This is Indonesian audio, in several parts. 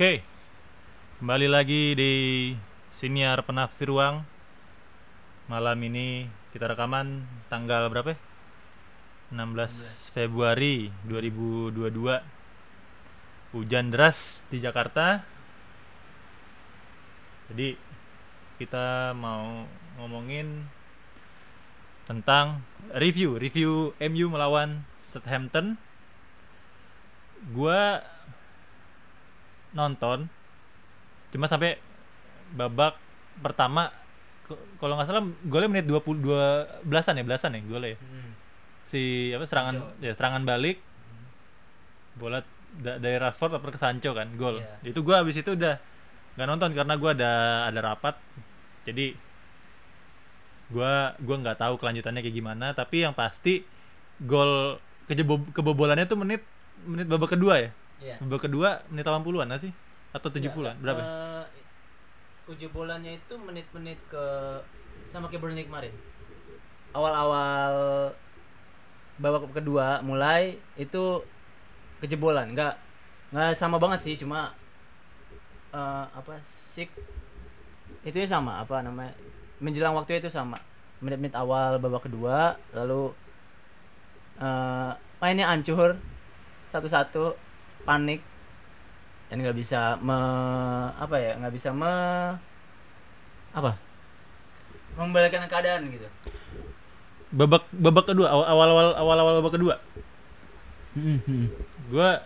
Oke, kembali lagi di Siniar Penafsir Ruang. Malam ini kita rekaman tanggal berapa? ya? 16 Februari 2022. Hujan deras di Jakarta. Jadi kita mau ngomongin tentang review, review MU melawan Southampton. Gua nonton cuma sampai babak pertama kalau nggak salah golnya menit 22 belasan ya belasan ya golnya ya. si apa serangan Sancho. ya serangan balik bola da- dari Rashford apa ke Sancho kan gol Iya. itu gua habis itu udah nggak nonton karena gua ada ada rapat jadi gua gua nggak tahu kelanjutannya kayak gimana tapi yang pasti gol kebobolannya tuh menit menit babak kedua ya Iya. babak kedua menit 80-an nggak sih? Atau 70-an berapa? Uh, uji bolanya itu menit-menit ke sama kayak Burnley kemarin. Awal-awal babak kedua mulai itu kejebolan, nggak nggak sama banget sih, cuma uh, apa sih itu sama apa namanya menjelang waktu itu sama. Menit-menit awal babak kedua lalu uh, mainnya hancur satu-satu panik dan nggak bisa me apa ya nggak bisa me apa? Membalikkan keadaan gitu. Babak babak kedua awal awal awal awal, awal babak kedua gua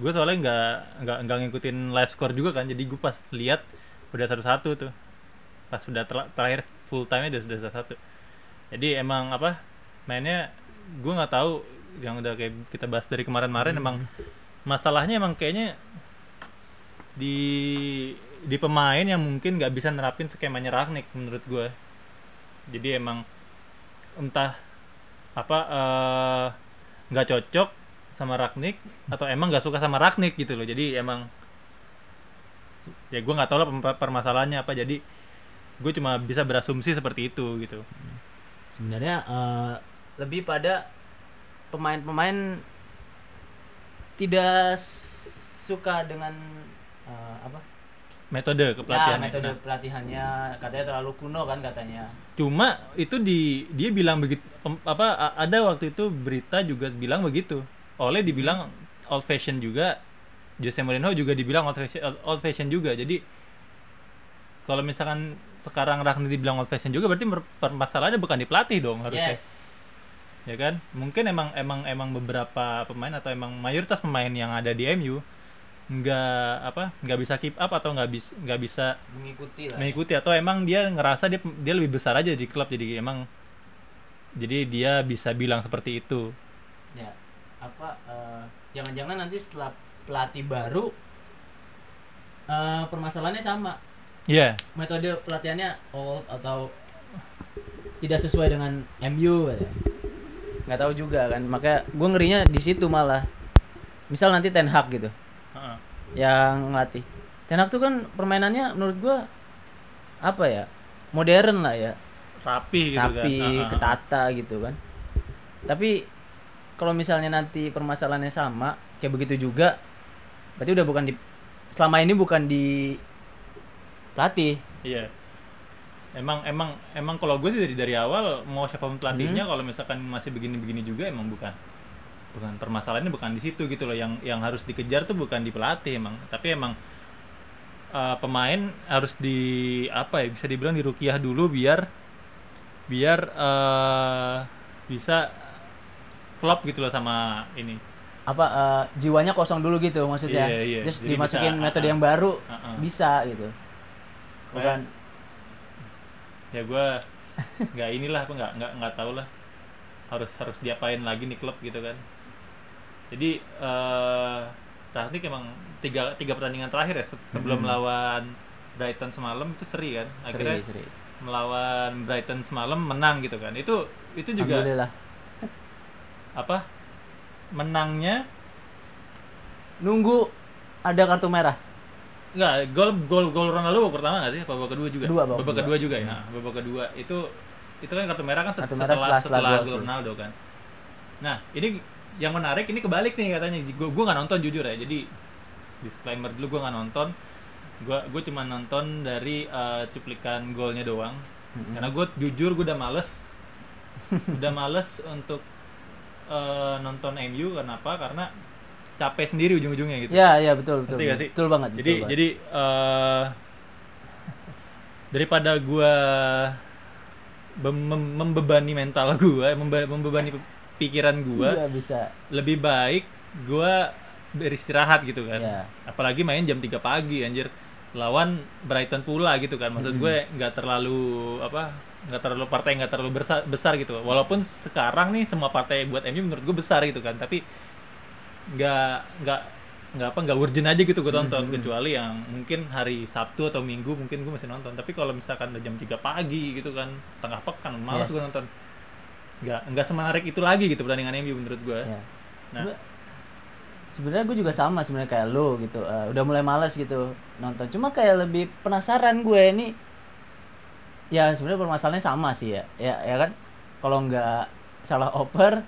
gua soalnya nggak nggak nggak ngikutin live score juga kan jadi gua pas lihat udah satu satu tuh. Pas udah ter- terakhir full time nya udah sudah satu satu jadi emang apa mainnya gua nggak tahu yang udah kayak kita bahas dari kemarin-kemarin emang masalahnya emang kayaknya di di pemain yang mungkin nggak bisa nerapin skemanya Ragnik menurut gue jadi emang entah apa eh, nggak cocok sama Ragnik atau emang nggak suka sama Ragnik gitu loh. Jadi emang ya gue nggak tahu lah permasalahannya apa. Jadi gue cuma bisa berasumsi seperti itu gitu. Sebenarnya eh, lebih pada pemain-pemain tidak suka dengan eh, apa? Metode ya, kepelatihan metode pelatihannya katanya terlalu kuno kan katanya. Cuma itu di dia bilang begitu apa ada waktu itu berita juga bilang begitu. Oleh dibilang old fashion juga Jose Mourinho juga dibilang old fashion, old fashion juga. Jadi kalau misalkan sekarang Ragnik dibilang old fashion juga berarti permasalahannya bukan di pelatih dong harusnya. Yes ya kan mungkin emang emang emang beberapa pemain atau emang mayoritas pemain yang ada di MU nggak apa nggak bisa keep up atau nggak bisa nggak bisa mengikuti lah ya. mengikuti atau emang dia ngerasa dia dia lebih besar aja di klub jadi emang jadi dia bisa bilang seperti itu ya apa eh, jangan-jangan nanti setelah pelatih baru eh, permasalahannya sama Iya metode pelatihannya old atau tidak sesuai dengan MU katanya. Nggak tahu juga kan makanya gue ngerinya di situ malah. Misal nanti Ten Hag gitu. Heeh. yang ngelatih. Ten Hag tuh kan permainannya menurut gue apa ya? Modern lah ya. Rapi gitu rapi kan Heeh. ketata gitu kan. Tapi kalau misalnya nanti permasalahannya sama kayak begitu juga berarti udah bukan di selama ini bukan di pelatih. Iya emang emang emang kalau gue sih dari dari awal mau siapa pun pelatihnya kalau misalkan masih begini-begini juga emang bukan bukan permasalahannya bukan di situ gitu loh. Yang yang harus dikejar tuh bukan di pelatih emang. Tapi emang eh, pemain harus di apa ya bisa dibilang dirukiah dulu biar biar eh, bisa klop gitu loh sama ini. Apa eh, jiwanya kosong dulu gitu maksudnya? Iya, iya. terus Jadi dimasukin bisa, metode ah, yang baru ah, ah. bisa gitu. Bukan ya gue nggak inilah apa nggak nggak nggak tahu lah harus harus diapain lagi nih klub gitu kan. Jadi eh Ragnik emang tiga tiga pertandingan terakhir ya se- sebelum melawan Brighton semalam itu seri kan. Akhirnya seri seri. melawan Brighton semalam menang gitu kan. Itu itu juga alhamdulillah. apa? Menangnya nunggu ada kartu merah Enggak, gol gol gol Ronaldo babak pertama nggak sih? Babak kedua juga? Dua, babak babak kedua. juga ya. Nah, babak kedua itu itu kan kartu merah kan set- Kartu merah setelah setelah- setelah, setelah gol. Ronaldo kan. Nah, ini yang menarik ini kebalik nih katanya. Gue gue nggak nonton jujur ya. Jadi disclaimer dulu gue nggak nonton gue gue cuma nonton dari eh, cuplikan golnya doang Mm-mm. karena gue jujur gue udah males udah males untuk eh, nonton MU kenapa karena capek sendiri ujung-ujungnya gitu Ya, ya betul betul. Ngerti gak sih? Betul banget. jadi betul banget. jadi eh, daripada gua mem- mem- membebani mental gua membe- membebani pikiran gua Iya, bisa. lebih baik gua beristirahat gitu kan Iya. apalagi main jam 3 pagi anjir lawan Brighton pula gitu kan maksud gue nggak terlalu apa nggak terlalu partai nggak terlalu besar, besar gitu walaupun sekarang nih semua partai buat MU menurut gue besar gitu kan tapi nggak nggak nggak apa nggak urgent aja gitu gue tonton Mm-mm. kecuali yang mungkin hari Sabtu atau Minggu mungkin gue masih nonton tapi kalau misalkan udah jam 3 pagi gitu kan tengah pekan malas Yes. gue nonton nggak nggak semenarik itu lagi gitu pertandingan MU menurut gue Ya. Nah. Sebe- Sebenarnya gue juga sama sebenarnya kayak lo gitu. Eh, udah mulai males gitu nonton. Cuma kayak lebih penasaran gue ini. Ya sebenarnya permasalahannya sama sih ya. Ya ya kan. Kalau nggak salah oper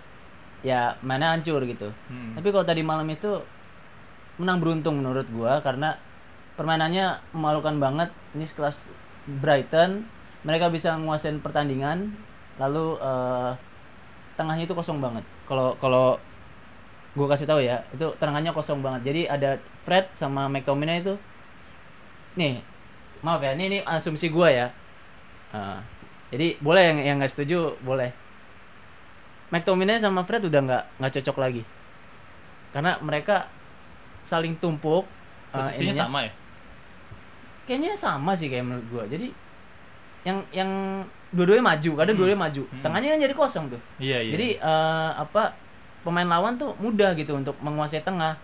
ya mainnya hancur gitu. Hmm. Tapi kalau tadi malam itu menang beruntung menurut gua karena permainannya memalukan banget. Ini sekelas Brighton, mereka bisa nguasain pertandingan, lalu eh, tengahnya itu kosong banget. Kalau kalau gua kasih tahu ya, itu tengahnya kosong banget. Jadi ada Fred sama McTominay itu nih maaf ya, ini ini asumsi gua ya. Ah, jadi boleh yang yang nggak setuju boleh. McTominay sama Fred udah nggak nggak cocok lagi. Karena mereka saling tumpuk uh, posisinya ininya. sama ya? Kayaknya sama sih kayak menurut gua. Jadi yang yang dua-duanya maju kadang Hmm. dua-duanya maju. Hmm. tengahnya kan jadi kosong tuh. Iya iya. Jadi eh, apa pemain lawan tuh mudah gitu untuk menguasai tengah.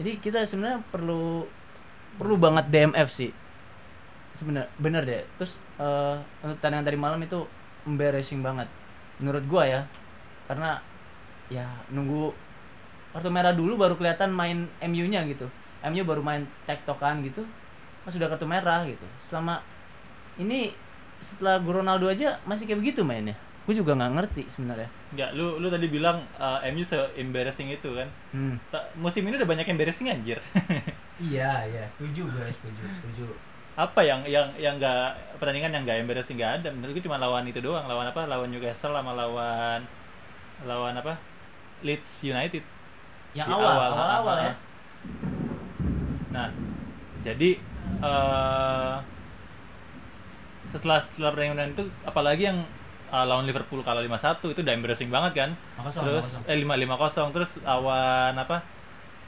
Jadi kita sebenarnya perlu perlu banget DMF sih. Sebenarnya bener deh. Terus eh, untuk pertandingan tadi malam itu embarrassing banget. Menurut gua ya karena ya nunggu kartu merah dulu baru kelihatan main MU-nya gitu MU baru main tektokan gitu pas sudah kartu merah gitu selama ini setelah Ronaldo aja masih kayak begitu mainnya gue juga nggak ngerti sebenarnya Enggak, lu lu tadi bilang uh, MU se embarrassing itu kan. hmm. Ta- musim ini udah banyak embarrassing anjir. iya iya setuju gue setuju setuju apa yang yang yang enggak pertandingan yang enggak embarrassing enggak ada. Menurut gue cuma lawan itu doang. Lawan apa? Lawan Newcastle sama lawan lawan apa? Leeds United. yang Di awal awal, awal awal, ah, ya ah. Nah, jadi eh setelah setelah pertandingan itu apalagi yang uh, lawan Liverpool kalah 5-1 itu udah embarrassing banget kan. terus eh lima lima kosong terus lawan apa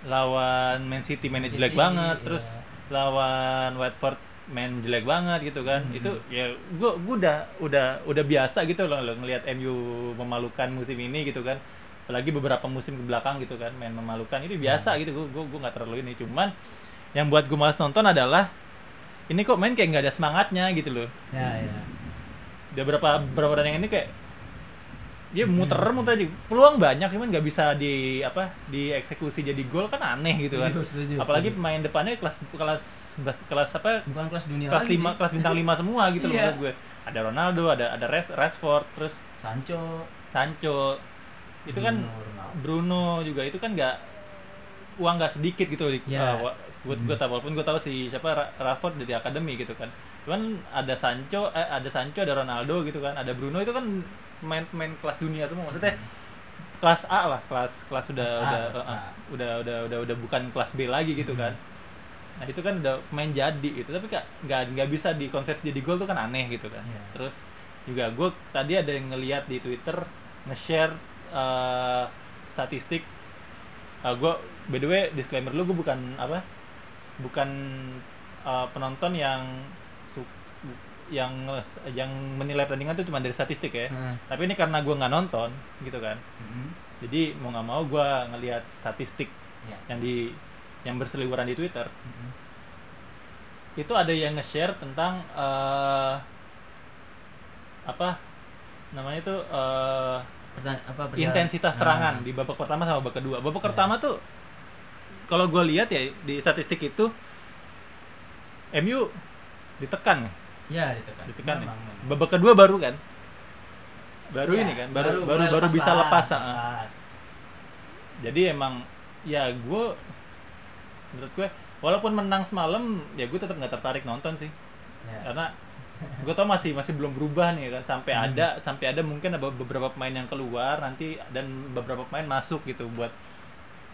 lawan Man City mainnya Man jelek banget iya. terus lawan Watford main jelek banget gitu kan. Mhm. itu ya gua gua udah udah udah biasa gitu loh, loh ngelihat MU memalukan musim ini gitu kan. Apalagi beberapa musim ke belakang gitu kan main memalukan. Itu biasa gitu gua gua gua nggak terlalu ini. Cuman yang buat gua malas nonton adalah ini kok main kayak nggak ada semangatnya gitu loh. Ya ya. Udah berapa berapa pertandingan ini kayak dia muter muter aja peluang banyak cuman nggak bisa di apa dieksekusi jadi gol kan aneh gitu kan Setuju, setuju, apalagi setuju. pemain depannya kelas kelas kelas apa bukan kelas dunia kelas lima sih. kelas bintang lima semua gitu loh Iya. gue ada Ronaldo ada ada Rashford terus Sancho Sancho itu kan Bruno, Ronaldo. Bruno juga itu kan nggak uang nggak sedikit gitu Ya. uh, gue gue tahu walaupun gue tahu si siapa Ra- Rashford dari akademi gitu kan cuman ada Sancho eh, ada Sancho ada Ronaldo gitu kan. Ada Bruno itu kan main main kelas dunia semua. Maksudnya kelas A lah kelas kelas udah Kelas A, udah, kelas uh, uh, A. udah udah udah udah bukan kelas B lagi gitu kan. Nah itu kan udah main jadi gitu. Tapi kak nggak nggak bisa dikonversi jadi gol tuh kan aneh gitu kan. Iya. terus juga gue tadi ada yang ngeliat di Twitter nge-share uh, statistik. Gue by the way disclaimer lu gue bukan apa bukan uh, penonton yang yang yang menilai pertandingan itu cuma dari statistik ya Hmm. tapi ini karena gue nggak nonton gitu kan Mhm. jadi mau nggak mau gue ngelihat statistik Ya. yang di yang berseliweran di Twitter Mhm. itu ada yang nge-share tentang eh apa namanya itu eh Pertan- apa intensitas serangan di babak pertama sama babak kedua. Babak Ya. pertama tuh kalau gue lihat ya di statistik itu MU ditekan, ya ditekan ditekan ya. Memang, memang. Babak kedua baru kan, baru Ya, ini kan, baru baru mulai baru, bisa lepas. ah. lepas. Jadi emang ya gue menurut gue walaupun menang semalam ya gue tetap nggak tertarik nonton sih Ya. karena gue tau masih masih belum berubah nih kan sampai Hmm. ada sampai ada mungkin ada beberapa pemain yang keluar nanti dan beberapa pemain masuk gitu buat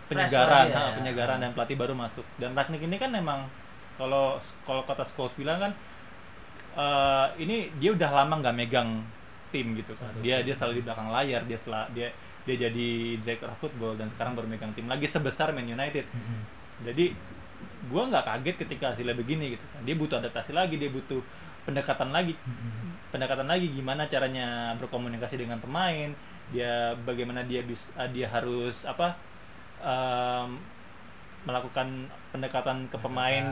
Fresh penyegaran ya. penyegaran dan pelatih baru masuk dan Ragnik ini kan emang kalau kalau kata Scholes bilang kan eh, ini dia udah lama nggak megang tim gitu kan. Dia dia selalu di belakang layar dia sela, dia dia jadi direktur football dan sekarang baru megang tim lagi sebesar Man United. Mm-mm. jadi gua nggak kaget ketika hasilnya begini gitu kan. Dia butuh adaptasi lagi dia butuh pendekatan lagi. Mm-mm. pendekatan lagi gimana caranya berkomunikasi dengan pemain dia bagaimana dia bisa dia harus apa em, melakukan pendekatan ke pemain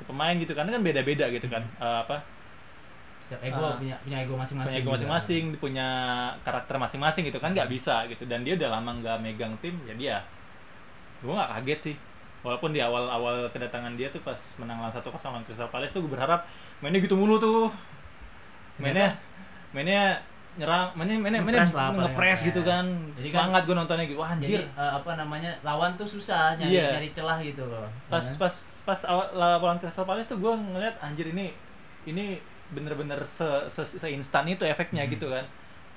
ke pemain gitu kan. Kan beda-beda gitu kan Eh, apa Setiap ego Ah. punya punya ego masing-masing. punya ego juga. masing-masing punya karakter masing-masing gitu kan nggak bisa gitu dan dia udah lama nggak megang tim ya gue nggak kaget sih walaupun di awal-awal kedatangan dia tuh pas menang lawan satu kosong lawan Crystal Palace tuh gue berharap mainnya gitu mulu tuh mainnya mainnya nyerang mainnya mainnya mainnya Ngepres lah, ngepres gitu ngepres. kan Jadi kan- semangat gue nontonnya gitu wah Jadi anjir eh, apa namanya lawan tuh susah nyari Iya. nyari celah gitu loh. pas Ya. pas pas awal lawan Crystal Palace tuh gue ngeliat anjir ini ini bener-bener se, se, seinstan itu efeknya Hmm. gitu kan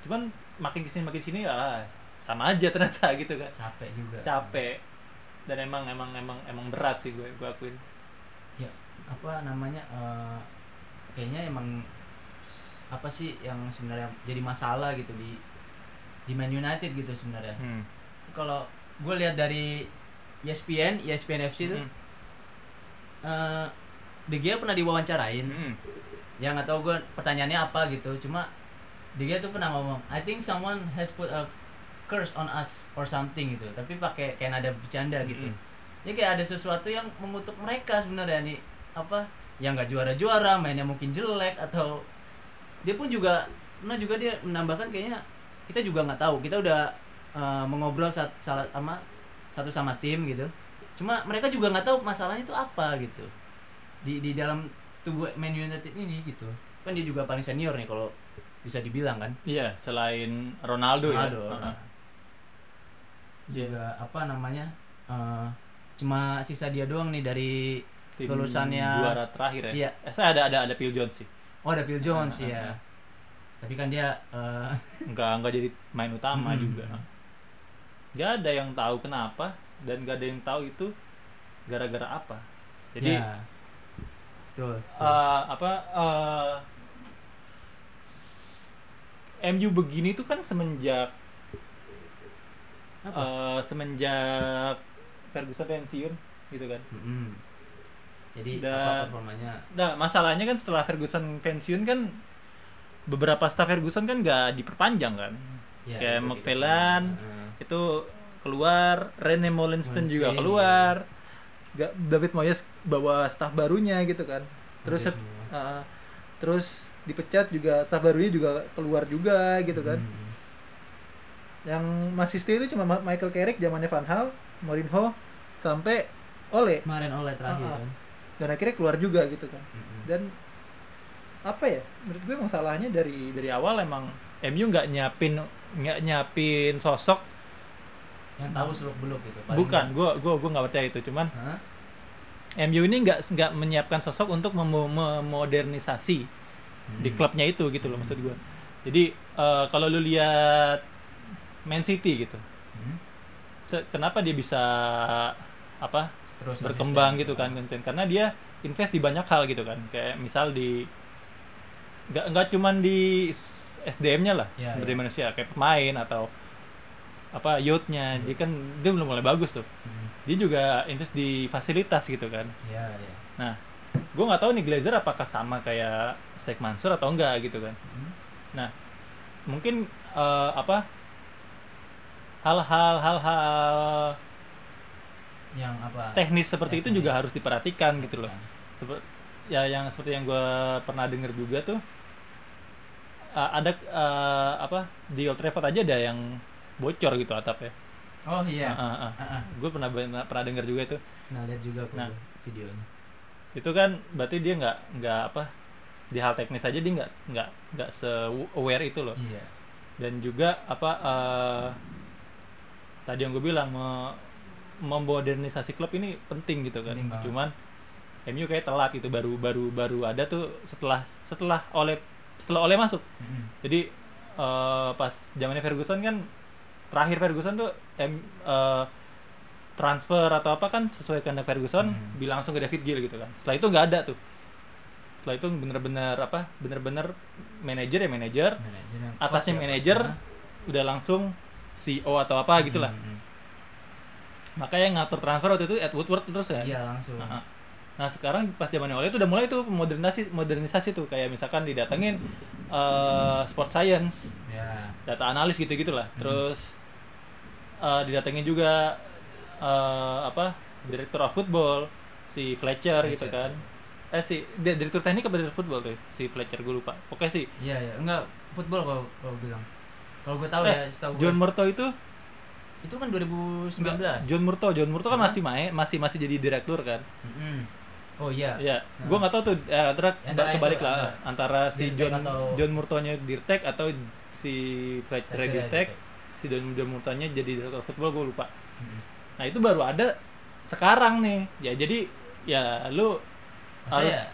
cuman makin ke sini makin sini ya sama aja ternyata gitu kan capek juga. capek dan emang emang emang emang berat sih gue gue akuin Ya, apa namanya eh, kayaknya emang apa sih yang sebenarnya jadi masalah gitu di di Man United gitu sebenarnya. hmm. Kalau gue lihat dari ESPN, ESPN FC Hmm. eh De Gea pernah diwawancarain. Hmm. Ya nggak tahu gue pertanyaannya apa gitu. Cuma Gea tuh pernah ngomong, I think someone has put a curse on us or something gitu. Tapi pakai kayak nada bercanda gitu. Mm-mm. Ya kayak ada sesuatu yang mengutuk mereka sebenarnya nih apa? Yang nggak juara-juara, mainnya mungkin jelek atau dia pun juga pernah juga dia menambahkan kayaknya kita juga nggak tahu. Kita udah eh, mengobrol saat salah sama satu sama tim gitu. Cuma mereka juga nggak tahu masalahnya itu apa gitu. Di di dalam tubuh Man United ini gitu. Kan dia juga paling senior nih kalau bisa dibilang kan. iya selain Ronaldo, Ronaldo, ya. Heeh. Iya. juga apa namanya eh, cuma sisa dia doang nih dari Tim lulusannya juara terakhir ya Iya. eh, saya ada ada ada Phil Jones sih oh ada Phil Jones Ah, ah, ya tapi kan dia eh, nggak nggak jadi main utama Hmm. juga nggak ada yang tahu kenapa dan nggak ada yang tahu itu gara-gara apa jadi ya, betul, betul. eh, apa eh, MU begini tuh kan semenjak apa eh, semenjak Ferguson pensiun gitu kan Mm-mm. jadi dan- apa performanya Nah, masalahnya kan setelah Ferguson pensiun kan beberapa staff Ferguson kan nggak diperpanjang kan. Ya, Kayak itu McFarlane. Heeh. itu keluar, Rene Molinston juga keluar. Gak, David Moyes bawa staff barunya gitu kan. Terus set- uh, terus dipecat juga staff barunya juga keluar juga gitu kan. Mm. Yang masih stay itu cuma Ma- Michael Carrick zamannya Van Hal, Mourinho sampai Ole kemarin oleh terakhir ah. kan dan akhirnya keluar juga gitu kan. Mm-mm. dan apa ya menurut gue masalahnya dari dari awal emang MU nggak nyiapin nggak nyiapin sosok yang tahu seluk beluk gitu paling bukan gue gue gue nggak percaya itu cuman Hah? MU ini nggak nggak menyiapkan sosok untuk memo- memodernisasi di Hmm. klubnya itu gitu loh maksud gue jadi eh, kalau lu lihat Man City gitu Hmm. kenapa dia bisa apa terus berkembang gitu kan Vincent karena dia invest di banyak hal gitu kan kayak misal di nggak nggak cuman di SDM-nya lah Ya, sumber daya ya. manusia kayak pemain atau apa youth-nya. Dia kan dia belum mulai bagus tuh. Hmm. dia juga invest di fasilitas gitu kan. Ya ya nah gue nggak tahu nih Glazer apakah sama kayak Sheikh Mansur atau enggak gitu kan. Hmm. nah mungkin eh, apa hal-hal hal-hal yang apa? teknis seperti itu Teknis. juga harus diperhatikan gitu loh. Seper- ya yang seperti yang gue pernah dengar juga tuh uh, ada uh, apa di Old Trafford aja ada yang bocor gitu atapnya. Oh iya. Uh, Ah, ah. gue pernah pernah, pernah dengar juga itu nah lihat juga aku Nah. videonya. Itu kan berarti dia nggak nggak apa di hal teknis aja dia nggak nggak nggak se aware itu loh. Iya. Dan juga apa uh, tadi yang gue bilang me- memodernisasi klub ini penting gitu kan. Penting banget. cuman MU kayak telat gitu baru baru baru ada tuh setelah setelah oleh setelah oleh masuk. Mm-mm. jadi eh, pas zamannya Ferguson kan terakhir Ferguson tuh em, eh, transfer atau apa kan sesuai kehendak Ferguson Hmm. bilang langsung ke David Gill gitu kan. Setelah itu nggak ada tuh. Setelah itu bener-bener apa bener-bener manajer ya manajer. Atasnya ya, manajer udah langsung CEO atau apa gitulah. Mm-mm. makanya yang ngatur transfer waktu itu Ed Woodward terus ya iya langsung. Nah, nah sekarang pas zamannya Ole itu udah mulai tuh modernisasi modernisasi tuh. Kayak misalkan didatengin eh, sport science ya. data analis gitu gitulah Hmm. terus eh, didatengin juga eh, apa direktur of football si Fletcher, gitu Fletcher, kan eh si dia direktur teknik apa direktur football tuh? Si Fletcher gue lupa. Oke sih iya iya. Enggak football kalau kalau bilang. Kalau gue tahu Eh, ya setahu gue John Murto itu? Itu kan 2019 enggak, John Murto John Murto kan Hah? masih main masih masih jadi direktur kan? Mm-mm. Oh iya Iya, Nah. gue nggak tahu tuh eh, antara Antara kebalik itu, lah antara antara si Dirtek John atau- John Murtonya Dirtek atau si Fletcher Dirtek, si John John Murtonya jadi direktur football gue lupa. Mm-mm. Nah itu baru ada sekarang nih, ya jadi ya lu Masa harus ya?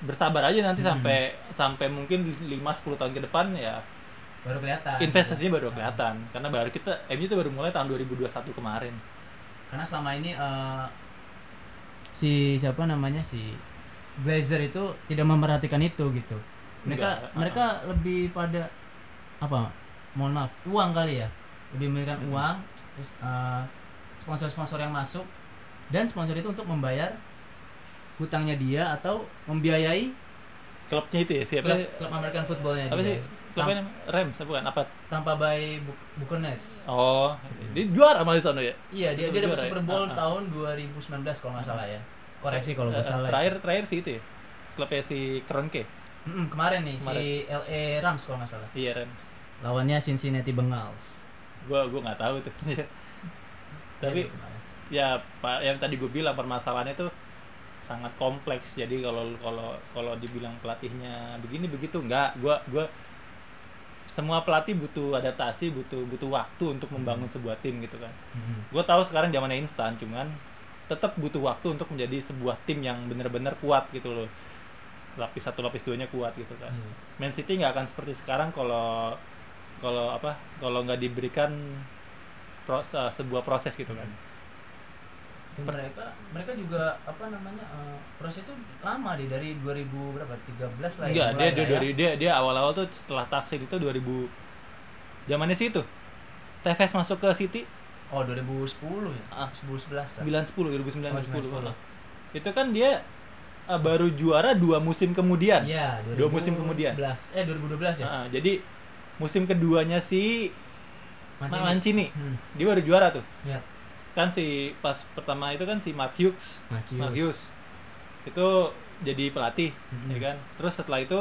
bersabar aja nanti Hmm. sampai sampai mungkin 5-10 tahun ke depan ya baru kelihatan investasinya baru Nah, kelihatan karena baru kita MU itu baru mulai tahun 2021 kemarin. karena selama ini eh, si siapa namanya si Glazer itu tidak memperhatikan itu gitu mereka Enggak, mereka lebih pada apa mohon maaf uang kali ya lebih memberikan Hmm. uang terus eh, sponsor-sponsor yang masuk dan sponsor itu untuk membayar hutangnya dia atau membiayai Klubnya itu ya siapa? klub, klub American footballnya apa dia sih? Klubnya Rams bukan apa? Tampa Bay Bu- Buccaneers Oh, dia juara malah sana ya. iya dia Super dia dapat juara ya? Super Bowl ah. tahun 2019 kalau nggak salah ya koreksi kalau nggak eh, salah ya. Terakhir terakhir sih itu ya. Klubnya si Kroenke. Mm-mm, kemarin nih Kemarin. si LA Rams kalau nggak salah. Iya Rams. Lawannya Cincinnati Bengals. Gua gua nggak tahu tuh. Tapi Ya, kemarin. ya Pak yang tadi gue bilang permasalahannya tuh sangat kompleks. Jadi kalau kalau kalau dibilang pelatihnya begini begitu enggak. Gua gua semua pelatih butuh adaptasi, butuh butuh waktu untuk membangun sebuah tim gitu kan. Mhm. Gue tahu sekarang zamannya instan, cuman tetap butuh waktu untuk menjadi sebuah tim yang benar-benar kuat gitu loh. Lapis satu, lapis duanya kuat gitu kan. Iya. Man City nggak akan seperti sekarang kalau kalau apa kalau nggak diberikan pros- eh, sebuah proses gitu kan. Dan mereka mereka juga apa namanya eh, proses itu lama deh dari 2000 berapa 13 lah ya, Enggak, dia dia ya. dari dia dia awal-awal tuh setelah taksin itu 2000 zamannya sih itu. Tevez masuk ke City oh 2010 ya Ah. 2011 lah. 9 10 2009 Oh, 2010. 9-10. Itu kan dia eh, baru juara dua musim kemudian. Iya, Dua musim kemudian. 2011 eh 2012 ya. Ah, jadi musim keduanya si Mancini. Mancini. Hmm. Dia baru juara tuh. Iya. Kan si pas pertama itu kan si Mark Hughes Mark Mark Hughes. Hughes itu jadi pelatih Mm-mm. ya kan terus setelah itu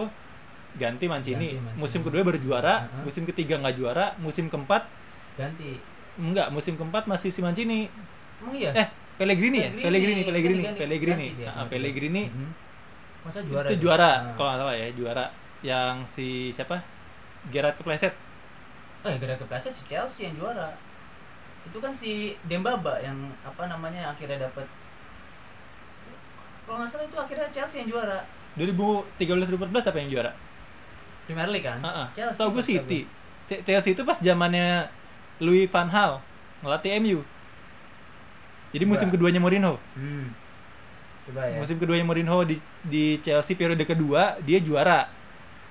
ganti Mancini, Ganti Mancini. musim kedua baru juara Uh-uh. musim ketiga nggak juara musim keempat Ganti. enggak musim keempat masih si Mancini Emang iya? eh Pellegrini ya Pellegrini Pellegrini, Pellegrini ganti, Pellegrini ganti. Ah, Pellegrini Mhm. Masa juara? itu dia? juara Ah. kalau nggak salah ya juara yang si siapa Gerard kepleset Oh ya gara-gara kepleset si Chelsea yang juara. Itu kan si Dembaba yang apa namanya akhirnya dapat kalau nggak salah itu akhirnya Chelsea yang juara 2013 2014 apa yang juara Premier League kan? Heeh. Chelsea. Setahu gue City C- Chelsea itu pas zamannya Louis van Gaal ngelatih MU jadi musim Coba. keduanya Mourinho Hmm. Coba ya. Musim keduanya Mourinho di di Chelsea periode kedua dia juara.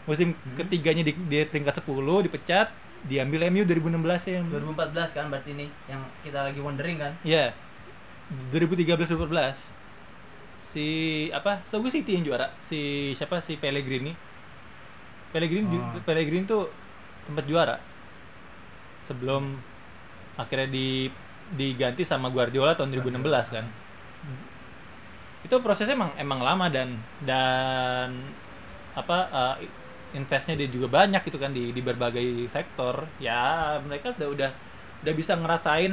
Musim Hmm. ketiganya di, di peringkat 10 dipecat, diambil MU 2016 ya yang 2014 kan berarti ini yang kita lagi wondering kan? Iya. 2013 2014. Si apa? Setahu gue City yang juara. Si siapa? Si Pellegrini. Pellegrini Oh. Pellegrini tuh sempat juara. Sebelum akhirnya di diganti sama Guardiola tahun 2016 kan. itu prosesnya emang emang lama dan dan apa uh, investnya dia juga banyak gitu kan di di berbagai sektor. Ya mereka udah udah udah bisa ngerasain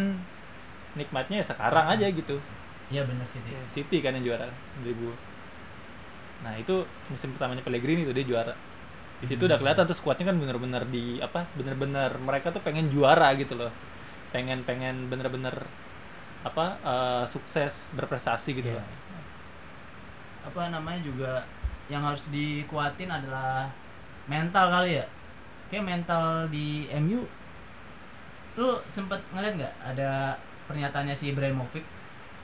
nikmatnya ya sekarang aja gitu. Iya bener sih. Ti. City kan yang juara 2000 nah itu musim pertamanya Pellegrini tuh dia juara. Di situ udah kelihatan tuh skuadnya kan bener-bener di apa bener-bener mereka tuh pengen juara gitu loh. Pengen pengen bener-bener apa uh, sukses berprestasi gitu Iya. loh. Apa namanya juga yang harus dikuatin adalah mental kali ya. Kayak mental di MU lu sempet ngeliat nggak ada pernyataannya si Ibrahimovic?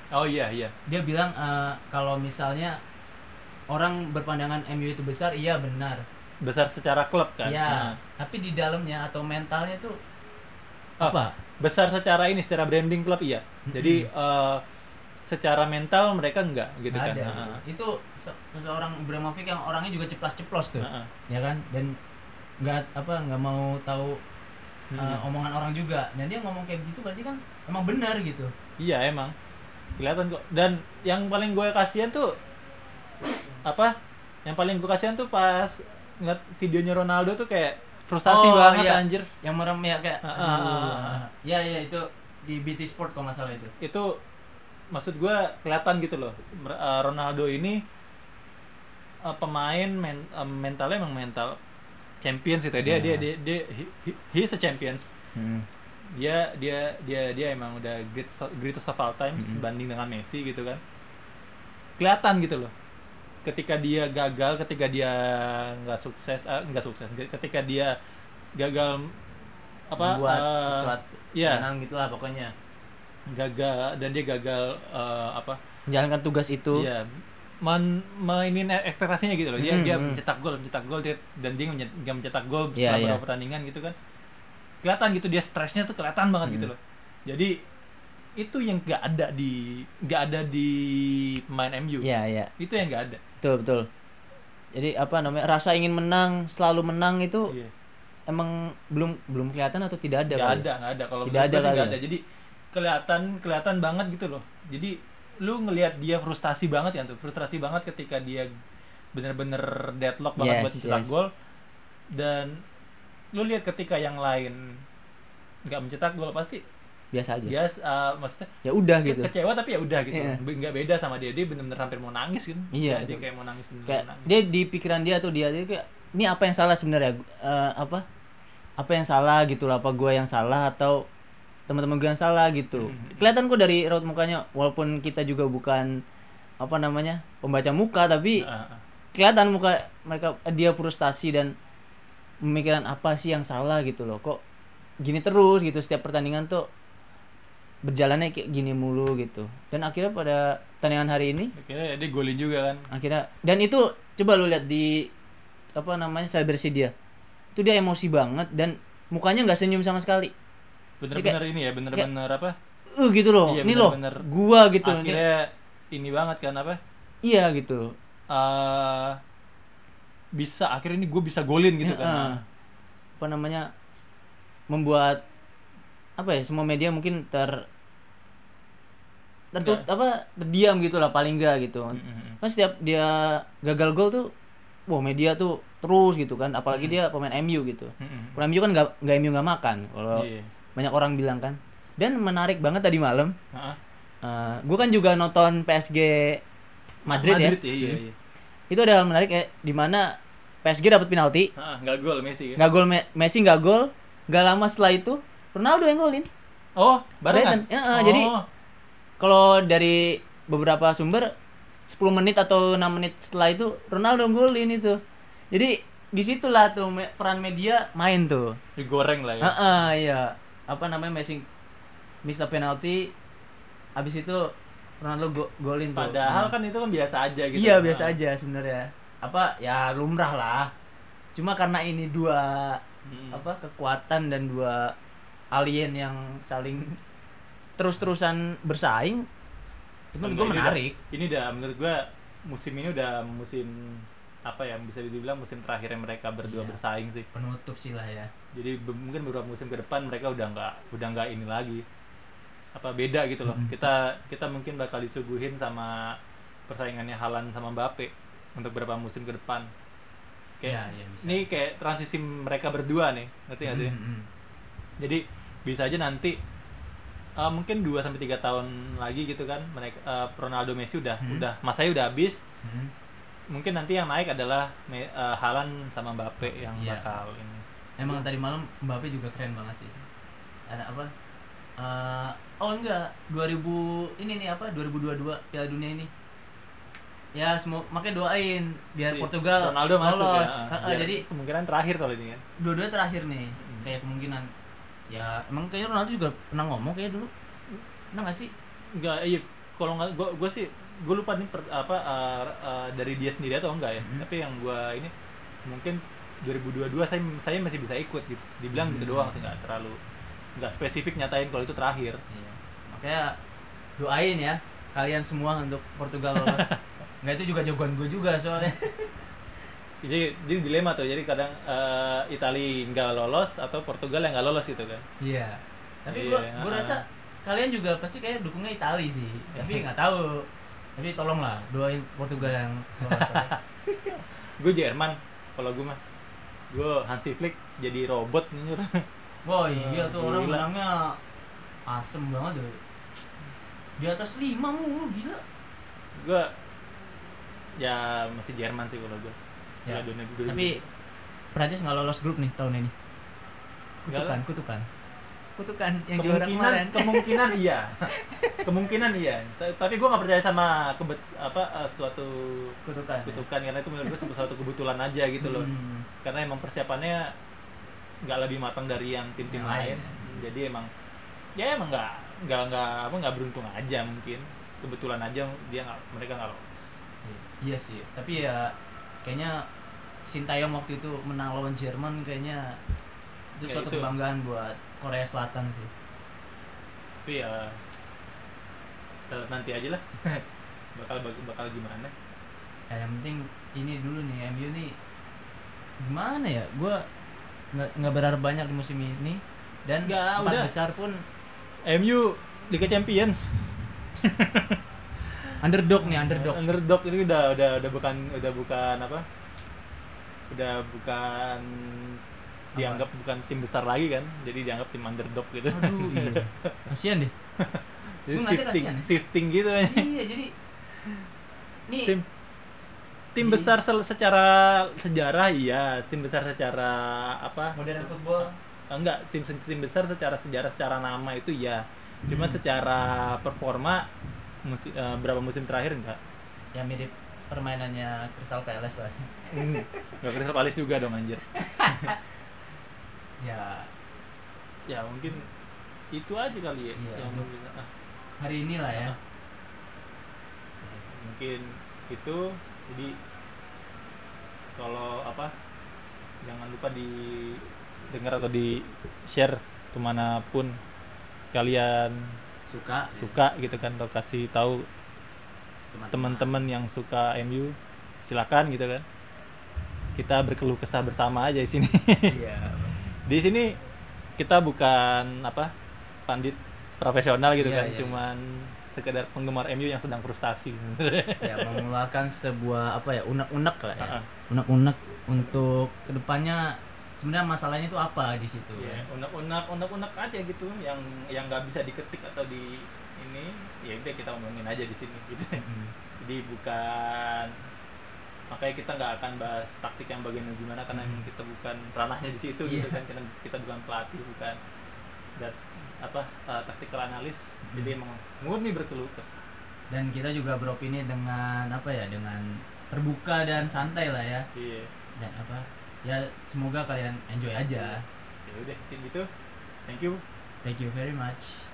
Oh iya iya. Dia bilang eh, kalau misalnya orang berpandangan MU itu besar iya benar. Besar secara klub kan? Ya Nah. tapi di dalamnya atau mentalnya tuh Oh, apa? besar secara ini secara branding klub iya. Jadi eh, secara mental mereka enggak gitu Nggak kan. ada. Nah, gitu. itu se- seorang Ibrahimovic yang orangnya juga ceplas-ceplos tuh nah, ya kan? Dan nggak apa nggak mau tahu uh, Hmm. omongan orang juga. Dan dia ngomong kayak gitu berarti kan emang benar gitu. Iya emang. Kelihatan kok. Dan yang paling gue kasihan tuh apa yang paling gue kasihan tuh pas ngeliat videonya Ronaldo tuh kayak frustasi Oh, banget iya. anjir. Yang merem ya kayak aduh, ah, ah, ah. ya ya itu di BT Sport kalau nggak salah itu. Itu maksud gue kelihatan gitu loh eh, Ronaldo ini eh, pemain men- eh, mentalnya emang mental champions gitu ya. dia Iya. dia dia dia he- he- he's a champions dia dia dia dia emang udah greatest greatest of all times Mhm. sebanding dengan Messi gitu kan kelihatan gitu loh ketika dia gagal ketika dia nggak sukses nggak sukses ketika dia gagal apa buat eh, sesuatu iya. menang gitulah pokoknya gagal dan dia gagal eh, apa menjalankan tugas itu Iya, men mainin ekspektasinya gitu loh. Dia Mm, dia mm. mencetak gol, mencetak gol dia, dan dia nggak mencetak gol Iya, selama beberapa pertandingan gitu kan. Kelihatan gitu dia stresnya tuh kelihatan banget gitu Mm. loh. Jadi itu yang nggak ada di nggak ada di pemain MU. Iya iya Itu yang nggak ada. betul betul jadi apa namanya rasa ingin menang selalu menang itu Iya. emang belum belum kelihatan atau tidak ada Nggak ada, nggak ada. Kalau Tidak ada nggak ya? ada. Jadi kelihatan kelihatan banget gitu loh. Jadi lu ngelihat dia frustasi banget kan tuh, frustrasi banget ketika dia bener-bener deadlock banget Yes, buat mencetak yes. gol. Dan lu lihat ketika yang lain nggak mencetak gol pasti biasa aja. Dia uh, maksudnya ya udah gitu. kecewa tapi ya udah gitu. Iya. Be- nggak beda sama dia. Dia bener-bener hampir mau nangis kan? Iya, dia kayak mau nangis bener kayak nangis. dia di pikiran dia tuh dia dia kayak ini apa yang salah sebenarnya? Eh, apa? Apa yang salah gitu? Lah apa gue yang salah? Atau teman-teman gue yang salah gitu. Mhm. kelihatan kok dari raut mukanya walaupun kita juga bukan apa namanya pembaca muka tapi Ah, ah. kelihatan muka mereka eh, dia frustasi dan memikirkan apa sih yang salah gitu loh. Kok gini terus gitu setiap pertandingan tuh berjalannya kayak gini mulu gitu. Dan akhirnya pada pertandingan hari ini akhirnya dia golin juga kan? akhirnya dan itu coba lu lihat di apa namanya selebrasi dia. Itu dia emosi banget dan mukanya nggak senyum sama sekali bener-bener ini ya bener-bener apa? Uh gitu loh. Iya, ini loh gua gitu. Ini- akhirnya ini banget kan apa? Iya gitu. Eh bisa akhirnya ini gue bisa golin gitu Ya, kan. Eh, apa namanya membuat apa ya semua media mungkin ter tertut apa terdiam gitu lah paling enggak gitu. Mm, mm, mm. kan setiap dia gagal gol tuh wah media tuh terus gitu kan. Apalagi dia pemain MU gitu. Mm, mm. pemain MU kan nggak nggak MU nggak makan. Kalau Iya. Banyak orang bilang kan. Dan menarik banget tadi malam. Ah, gue kan juga nonton PSG Madrid, ya. Iya iya iya. Itu ada hal menarik ya di mana PSG dapat penalti. Ah, nggak gol Messi kan nggak gol Me- Messi nggak gol. Nggak lama setelah itu Ronaldo yang golin. Oh barengan. Ya, eh, oh. jadi kalau dari beberapa sumber 10 menit atau 6 menit setelah itu Ronaldo golin itu. Jadi di situlah tuh me- peran media main tuh. Digoreng lah ya. Heeh, iya apa namanya Messi miss a penalty habis itu Ronaldo go- golin tuh. Padahal kan itu kan biasa aja gitu. Iya Ah. biasa aja sebenarnya. Apa ya lumrah lah. Cuma karena ini dua Mm. apa kekuatan dan dua alien yang saling terus-terusan bersaing menurut gue Ini menarik. udah- ini udah menurut gua musim ini udah musim apa ya bisa dibilang musim terakhirnya mereka berdua Iya. bersaing sih. Penutup sih lah ya. Jadi be- mungkin beberapa musim ke depan mereka udah nggak udah nggak ini lagi. Apa beda gitu loh. Mhm. kita kita mungkin bakal disuguhin sama persaingannya Halan sama Mbappe untuk beberapa musim ke depan. Kayak Iya, iya, bisa, ini kayak transisi mereka berdua nih ngerti nggak sih? Mm, mm, jadi bisa aja nanti uh, mungkin 2 sampai tiga tahun lagi gitu kan mereka uh, Ronaldo Messi udah Hmm. udah masanya udah habis. Mm, mm. Mungkin nanti yang naik adalah uh, Haaland sama Mbappe yang Iya. bakal ini. Emang tadi malam Mbappe juga keren banget sih. Ada apa? Eh, oh enggak. 2000 ini nih apa? 2022 Piala Dunia ini. Ya semua makanya doain biar Iya, Portugal Ronaldo masuk lolos. ya. Heeh, Biar jadi kemungkinan terakhir soal ini kan. dua-duanya terakhir nih. Hmm. kayak kemungkinan. Ya emang kayaknya Ronaldo juga pernah ngomong kayak dulu. Pernah nggak sih? Enggak, iya. Kalau nggak gua gua sih gue lupa nih per- apa uh, uh, dari dia sendiri atau enggak ya. Mhm. Tapi yang gua ini mungkin 2022 saya saya masih bisa ikut gitu. Dibilang gitu Hmm. doang sih nggak terlalu nggak spesifik nyatain kalau itu terakhir. Iya. makanya doain ya kalian semua untuk Portugal lolos nggak itu juga jagoan gue juga soalnya Jadi jadi dilema tuh. Jadi kadang uh, Itali nggak lolos atau Portugal yang nggak lolos gitu kan. iya tapi Iya, gue gue rasa kalian juga pasti kayak dukungnya Itali sih tapi nggak tahu tapi tolonglah doain Portugal yang lolos gue Jerman kalau gue mah gue Hansi Flick jadi robot nih nyur Wah iya tuh orang Gila. menangnya asem banget deh. Di atas lima mulu gila. gue ya masih Jerman sih kalau gue Ya, dunia, dunia- Tapi Prancis nggak lolos grup nih tahun ini. Kutukan, kutukan. Kutukan yang juara kemungkinan kemarin. kemungkinan iya kemungkinan iya Ta- tapi gue nggak percaya sama kebet apa eh, suatu kutukan. ya? kutukan karena itu menurut gue suatu kebetulan aja gitu loh Hmm. karena emang persiapannya nggak lebih matang dari yang tim-tim lain lain. jadi emang ya emang nggak nggak nggak apa nggak beruntung aja mungkin kebetulan aja dia nggak mereka nggak lolos Iya sih, tapi ya kayaknya Sintayong waktu itu menang lawan Jerman kayaknya itu Ya, suatu itu. kebanggaan buat Korea Selatan sih. tapi ya nanti aja lah bakal bakal gimana Ya, yang penting ini dulu nih MU nih gimana ya? Gua nggak nggak berharap banyak di musim ini dan empat udah. besar pun MU Liga Champions underdog nih underdog. underdog ini udah udah udah bukan udah bukan apa udah bukan dianggap bukan tim besar lagi kan jadi dianggap tim underdog gitu Aduh iya. Kasihan deh. jadi shifting kasihan ya. shifting gitu kan iya jadi nih tim tim Jadi- besar secara sejarah iya tim besar secara apa modern football enggak tim tim besar secara sejarah secara nama itu ya cuman Hmm. secara performa musi- eh, berapa musim terakhir enggak yang mirip permainannya Crystal Palace lah. enggak Crystal Palace juga dong anjir ya. Ya mungkin itu aja kali ya Iya, yang untuk- bisa ah, hari ini lah ya. mungkin itu jadi kalau apa jangan lupa di dengar atau di share ke mana pun kalian Suka suka gitu kan atau kasih tahu teman-teman. yang suka MU silakan gitu kan. Kita berkeluh kesah bersama aja di sini. Iya. di sini kita bukan apa pandit profesional gitu Iya, kan iya. cuman sekedar penggemar MU yang sedang frustasi ya mengeluarkan sebuah apa ya unek-unek lah ya. Ah. Unek-unek untuk ke depannya sebenarnya masalahnya itu apa di situ Iya, ya. unek-unek unek-unek aja gitu yang yang nggak bisa diketik atau di ini ya udah kita ngomongin aja di sini gitu Hmm. jadi bukan makanya kita nggak akan bahas taktik yang bagian gimana karena Hmm. kita bukan ranahnya di situ gitu Iya. kan kita, kita bukan pelatih bukan dat apa uh, tactical analis Hmm. jadi emang murni berkeluh kesah Dan kita juga beropini dengan apa ya dengan terbuka dan santai lah ya. iya Dan apa ya semoga kalian enjoy aja. ya udah mungkin gitu thank you Thank you very much.